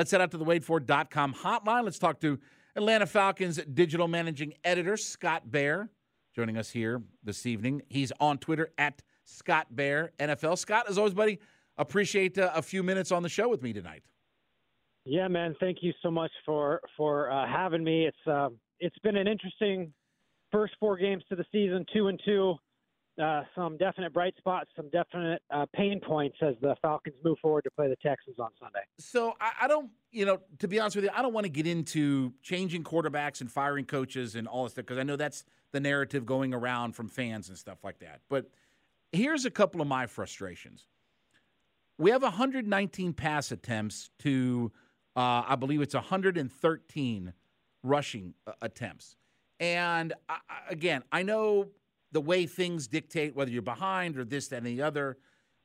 Let's head out to the WadeFord.com hotline. Let's talk to Atlanta Falcons digital managing editor Scott Bair joining us here this evening. He's on Twitter at Scott Bair NFL. Scott, as always, buddy, appreciate uh, a few minutes on the show with me tonight. Yeah, man. Thank you so much for for uh, having me. It's uh, it's been an interesting first four games to the season, two and two. Uh, some definite bright spots, some definite uh, pain points as the Falcons move forward to play the Texans on Sunday. So I, I don't, you know, to be honest with you, I don't want to get into changing quarterbacks and firing coaches and all this stuff because I know that's the narrative going around from fans and stuff like that. But here's a couple of my frustrations. We have 119 pass attempts to, uh, I believe it's 113 rushing uh, attempts. And I, again, I know the way things dictate whether you're behind or this, that, and the other,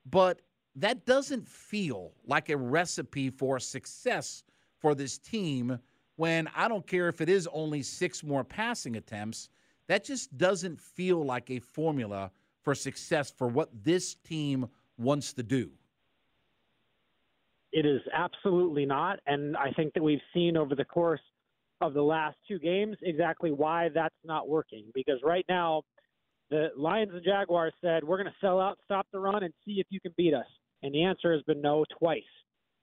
but that doesn't feel like a recipe for success for this team when I don't care if it is only six more passing attempts. That just doesn't feel like a formula for success for what this team wants to do. It is absolutely not, and I think that we've seen over the course of the last two games exactly why that's not working. Because right now, the Lions and Jaguars said we're going to sell out, stop the run, and see if you can beat us. And the answer has been no twice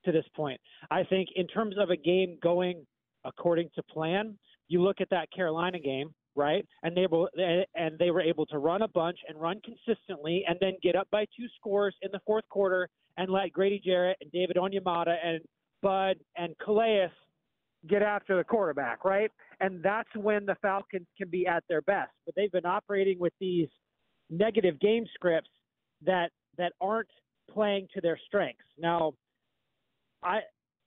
to this point. I think in terms of a game going according to plan, you look at that Carolina game, right? And they were and they were able to run a bunch and run consistently, and then get up by two scores in the fourth quarter and let Grady Jarrett and David Onyemata and Bud and Calais get after the quarterback, right? And that's when the Falcons can be at their best. But they've been operating with these negative game scripts that that aren't playing to their strengths. Now, I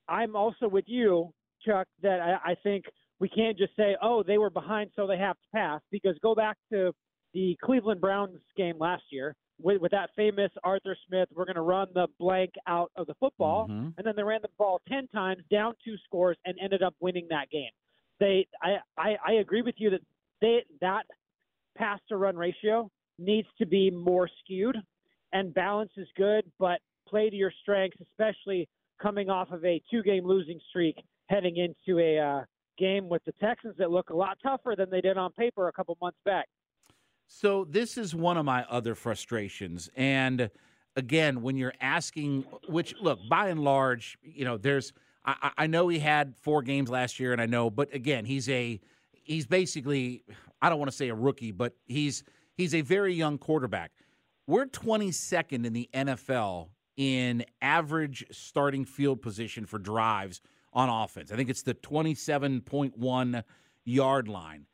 I'm also with you, Chuck, that I, I think we can't just say, oh, they were behind, so they have to pass. Because go back to the Cleveland Browns game last year with, with that famous Arthur Smith, we're going to run the blank out of the football, Mhm. and then they ran the ball ten times, down two scores, and ended up winning that game. They, I, I, I agree with you that they that pass to run ratio needs to be more skewed, and balance is good, but play to your strengths, especially coming off of a two-game losing streak, heading into a uh, game with the Texans that look a lot tougher than they did on paper a couple months back. So this is one of my other frustrations. And again, when you're asking, which look, by and large, you know, there's, I, I know he had four games last year, and I know, but again, he's a, he's basically, I don't want to say a rookie, but he's he's a very young quarterback. We're 22nd in the NFL in average starting field position for drives on offense. I think it's the 27.1 yard line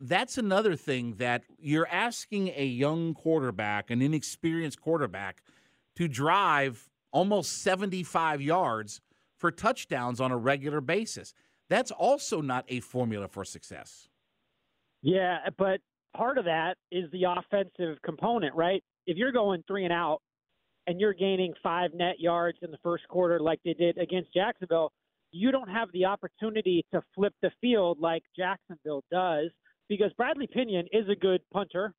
that's another thing that you're asking a young quarterback, an inexperienced quarterback, to drive almost 75 yards for touchdowns on a regular basis. That's also not a formula for success. Yeah, but part of that is the offensive component, right? If you're going three and out and you're gaining five net yards in the first quarter like they did against Jacksonville, you don't have the opportunity to flip the field like Jacksonville does because Bradley Pinion is a good punter.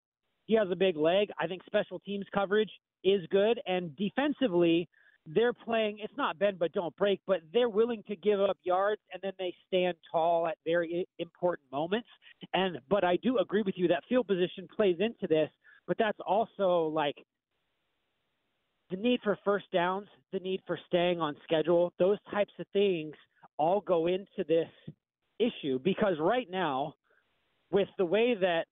He has a big leg. I think special teams coverage is good. And defensively, they're playing, it's not bend but don't break, but they're willing to give up yards and then they stand tall at very important moments. And, but I do agree with you that field position plays into this, but that's also like the need for first downs, the need for staying on schedule, those types of things all go into this issue because right now, with the way that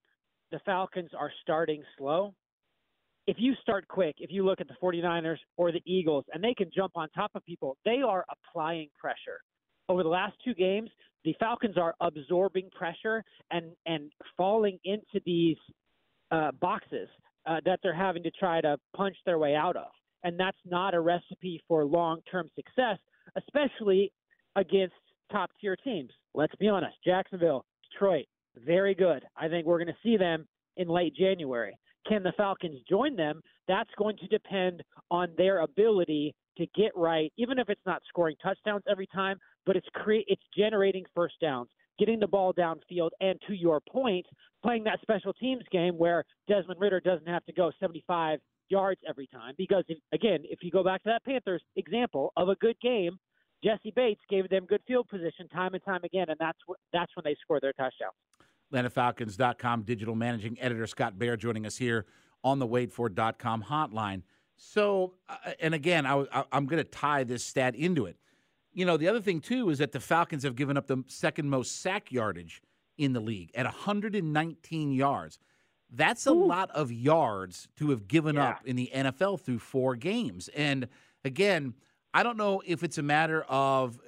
the Falcons are starting slow. If you start quick, if you look at the 49ers or the Eagles and they can jump on top of people, they are applying pressure. Over the last two games, the Falcons are absorbing pressure and and falling into these uh, boxes uh, that they're having to try to punch their way out of, and that's not a recipe for long-term success, especially against top-tier teams. Let's be honest: Jacksonville, Detroit, very good. I think we're going to see them in late January. Can the Falcons join them? That's going to depend on their ability to get right, even if it's not scoring touchdowns every time, but it's create it's generating first downs, getting the ball downfield, and to your point, playing that special teams game where Desmond Ridder doesn't have to go 75 yards every time. Because if, again, if you go back to that Panthers example of a good game, Jessie Bates gave them good field position time and time again, and that's what that's when they score their touchdowns. AtlantaFalcons.com digital managing editor Scott Bair joining us here on the WadeFord.com hotline. So, uh, and again, I, am going to tie this stat into it. You know, the other thing too is that the Falcons have given up the second most sack yardage in the league at 119 yards. That's a Ooh. lot of yards to have given yeah. up in the NFL through four games. And again, I don't know if it's a matter of,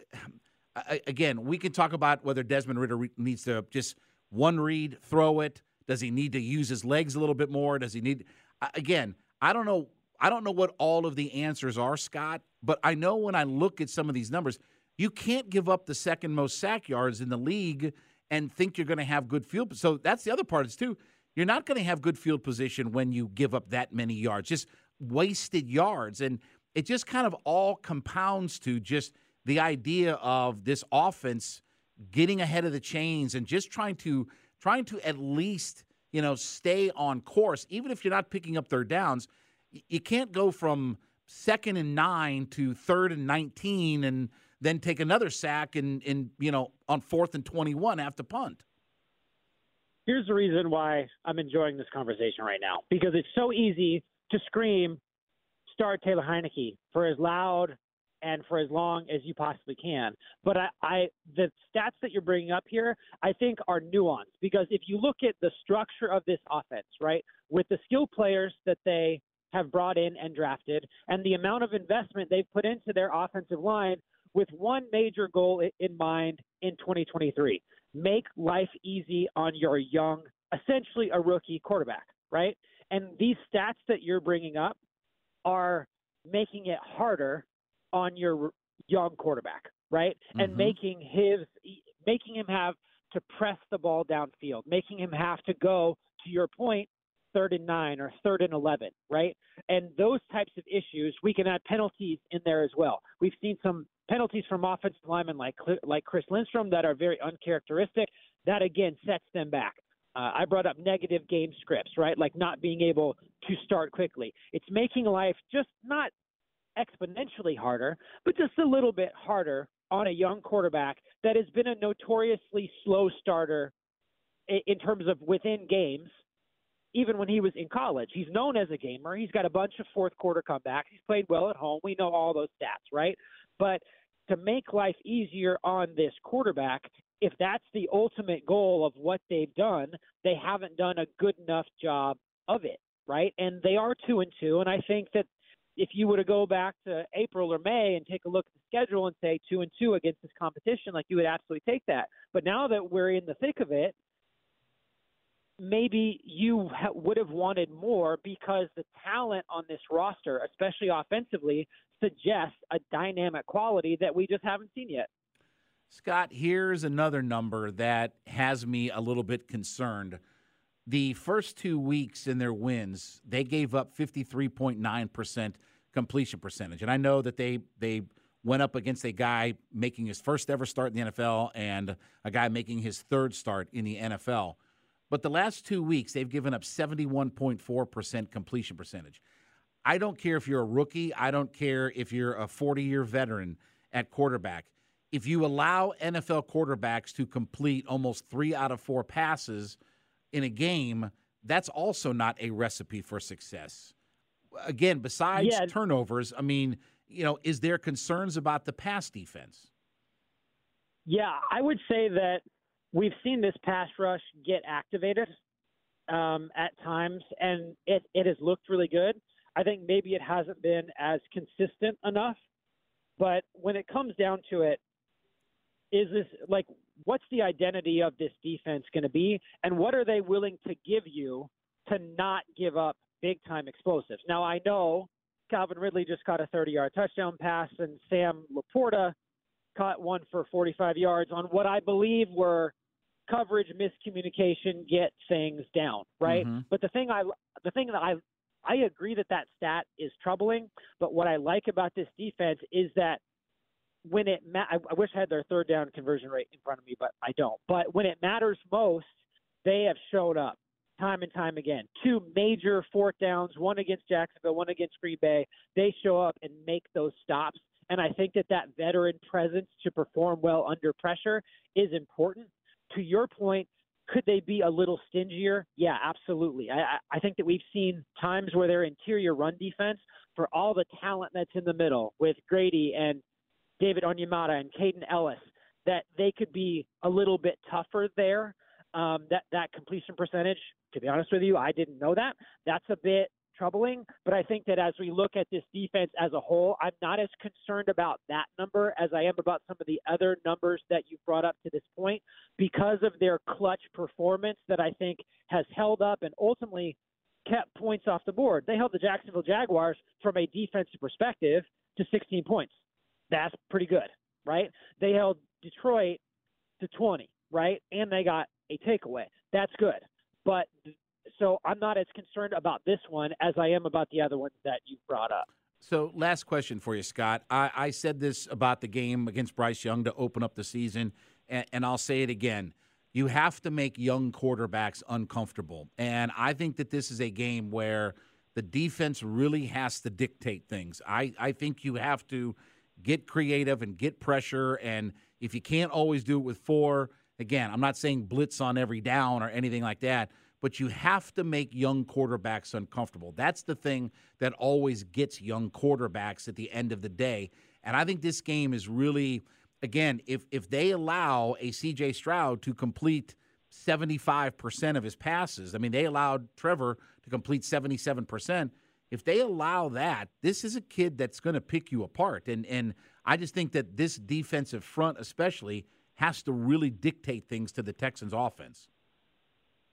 again, we can talk about whether Desmond Ridder needs to just one read, throw it. Does he need to use his legs a little bit more? Does he need, again, I don't know I don't know what all of the answers are, Scott, but I know when I look at some of these numbers, you can't give up the second most sack yards in the league and think you're going to have good field. So that's the other part is too. You're not going to have good field position when you give up that many yards, just wasted yards, and it just kind of all compounds to just the idea of this offense getting ahead of the chains and just trying to trying to at least you know stay on course, even if you're not picking up third downs you can't go from second and nine to third and 19 and then take another sack and, and you know, on fourth and 21 after punt. Here's the reason why I'm enjoying this conversation right now because it's so easy to scream, start Taylor Heinicke for as loud and for as long as you possibly can. But I, I, the stats that you're bringing up here, I think are nuanced because if you look at the structure of this offense, right, with the skill players that they have brought in and drafted, and the amount of investment they've put into their offensive line with one major goal in mind in 2023 make life easy on your young, essentially a rookie quarterback, right? And these stats that you're bringing up are making it harder on your young quarterback, right? Mm-hmm. And making his making him have to press the ball downfield, making him have to go to your point third and nine or third and 11, right? And those types of issues, we can add penalties in there as well. We've seen some penalties from offensive linemen like like Chris Lindstrom that are very uncharacteristic. That again sets them back. Uh, I brought up negative game scripts, right? Like not being able to start quickly. It's making life just not exponentially harder, but just a little bit harder on a young quarterback that has been a notoriously slow starter in terms of within games even when he was in college. He's known as a gamer. He's got a bunch of fourth quarter comebacks. He's played well at home. We know all those stats, right? But to make life easier on this quarterback, if that's the ultimate goal of what they've done, they haven't done a good enough job of it, right? And they are two and two, and I think that if you were to go back to April or May and take a look at the schedule and say two and two against this competition, like you would absolutely take that. But now that we're in the thick of it, maybe you ha- would have wanted more because the talent on this roster, especially offensively, suggests a dynamic quality that we just haven't seen yet. Scott, here's another number that has me a little bit concerned. The first two weeks in their wins, they gave up 53.9% completion percentage. And I know that they they went up against a guy making his first ever start in the NFL and a guy making his third start in the NFL. But the last two weeks, they've given up 71.4% completion percentage. I don't care if you're a rookie, I don't care if you're a 40 year veteran at quarterback. If you allow NFL quarterbacks to complete almost three out of four passes in a game, that's also not a recipe for success. Again, besides yeah. turnovers, I mean, you know, is there concerns about the pass defense? Yeah, I would say that we've seen this pass rush get activated. um, at times, and it, it has looked really good. I think maybe it hasn't been as consistent enough. But when it comes down to it, is this like what's the identity of this defense going to be, and what are they willing to give you to not give up big time explosives? Now I know Calvin Ridley just caught a 30 yard touchdown pass, and Sam LaPorta caught one for 45 yards on what I believe were coverage miscommunication get things down, right? Mm-hmm. But the thing I the thing that I I agree that that stat is troubling, but what I like about this defense is that when it ma- I, I wish I had their third down conversion rate in front of me, but I don't. But when it matters most, they have showed up time and time again. Two major fourth downs, one against Jacksonville, one against Green Bay. They show up and make those stops. And I think that that veteran presence to perform well under pressure is important. To your point, could they be a little stingier? Yeah, absolutely. I, I think that we've seen times where their interior run defense, for all the talent that's in the middle with Grady and David Onyemata and Kaden Elliss that they could be a little bit tougher there. Um, that that completion percentage, to be honest with you, I didn't know that. That's a bit troubling. But I think that as we look at this defense as a whole, I'm not as concerned about that number as I am about some of the other numbers that you've brought up to this point because of their clutch performance that I think has held up and ultimately kept points off the board. They held the Jacksonville Jaguars from a defensive perspective to 16 points. That's pretty good, right? They held Detroit to 20, right? And they got a takeaway. That's good. But so I'm not as concerned about this one as I am about the other ones that you brought up. So, last question for you, Scott. I, I said this about the game against Bryce Young to open up the season, and, and I'll say it again. You have to make young quarterbacks uncomfortable. And I think that this is a game where the defense really has to dictate things. I, I think you have to get creative and get pressure. And if you can't always do it with four, again, I'm not saying blitz on every down or anything like that, but you have to make young quarterbacks uncomfortable. That's the thing that always gets young quarterbacks at the end of the day. And I think this game is really, again, if if they allow a CJ Stroud to complete 75% of his passes, I mean, they allowed Trevor to complete 77%. If they allow that, this is a kid that's going to pick you apart. And and I just think that this defensive front, especially, has to really dictate things to the Texans' offense.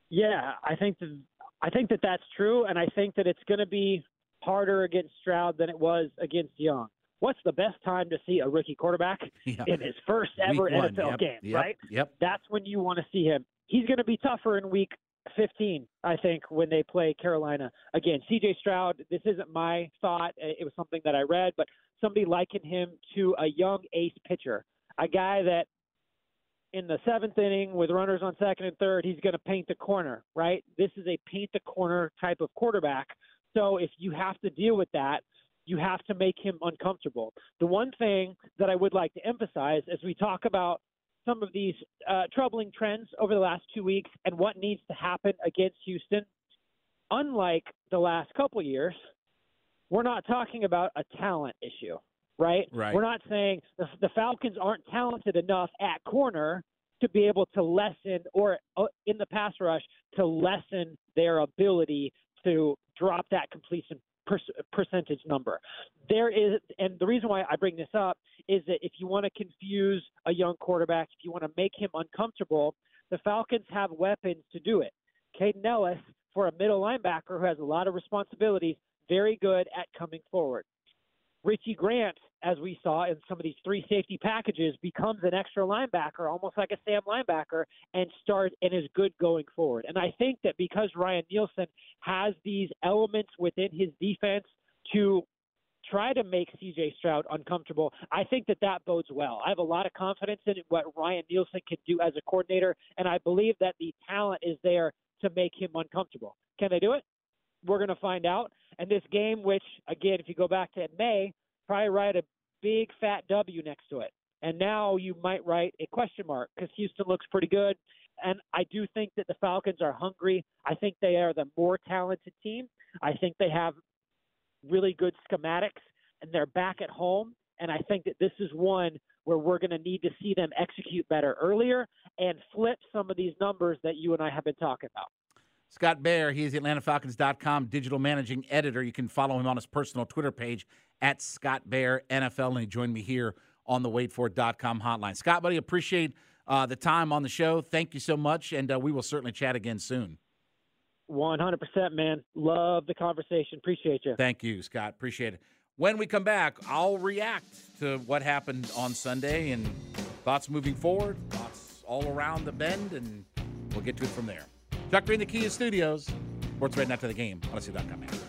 Yeah, I think that I think that that's true, and I think that it's going to be harder against Stroud than it was against Young. What's the best time to see a rookie quarterback yeah. in his first ever week NFL yep. game? Yep. Right. Yep. That's when you want to see him. He's going to be tougher in week 15, I think, when they play Carolina again. C.J. Stroud. This isn't my thought. It was something that I read, but somebody likened him to a young ace pitcher, a guy that in the seventh inning with runners on second and third, he's going to paint the corner, right? This is a paint the corner type of quarterback. So if you have to deal with that, you have to make him uncomfortable. The one thing that I would like to emphasize as we talk about some of these uh, troubling trends over the last two weeks and what needs to happen against Houston, unlike the last couple years, we're not talking about a talent issue right? Right. We're not saying the, the Falcons aren't talented enough at corner to be able to lessen or uh, in the pass rush to lessen their ability to drop that completion per- percentage number. There is, and the reason why I bring this up is that if you want to confuse a young quarterback, if you want to make him uncomfortable, the Falcons have weapons to do it. Kaden Elliss, for a middle linebacker who has a lot of responsibilities, very good at coming forward. Richie Grant, as we saw in some of these three safety packages, becomes an extra linebacker, almost like a Sam linebacker, and start and is good going forward. And I think that because Ryan Nielsen has these elements within his defense to try to make CJ Stroud uncomfortable, I think that that bodes well. I have a lot of confidence in what Ryan Nielsen can do as a coordinator, and I believe that the talent is there to make him uncomfortable. Can they do it? We're going to find out. And this game, which, again, if you go back to May, probably write a big fat W next to it. And now you might write a question mark because Houston looks pretty good. And I do think that the Falcons are hungry. I think they are the more talented team. I think they have really good schematics and they're back at home. And I think that this is one where we're going to need to see them execute better earlier and flip some of these numbers that you and I have been talking about. Scott Bair, he is the AtlantaFalcons.com digital managing editor. You can follow him on his personal Twitter page at Scott Bair NFL, and he joined me here on the waitfor.com hotline. Scott, buddy, appreciate uh, the time on the show. Thank you so much, and uh, we will certainly chat again soon. 100%, man. Love the conversation. Appreciate you. Thank you, Scott. Appreciate it. When we come back, I'll react to what happened on Sunday and thoughts moving forward, thoughts all around the bend, and we'll get to it from there. Chuck Green, the Kia Studios. Sports right after the game. Audacy.com.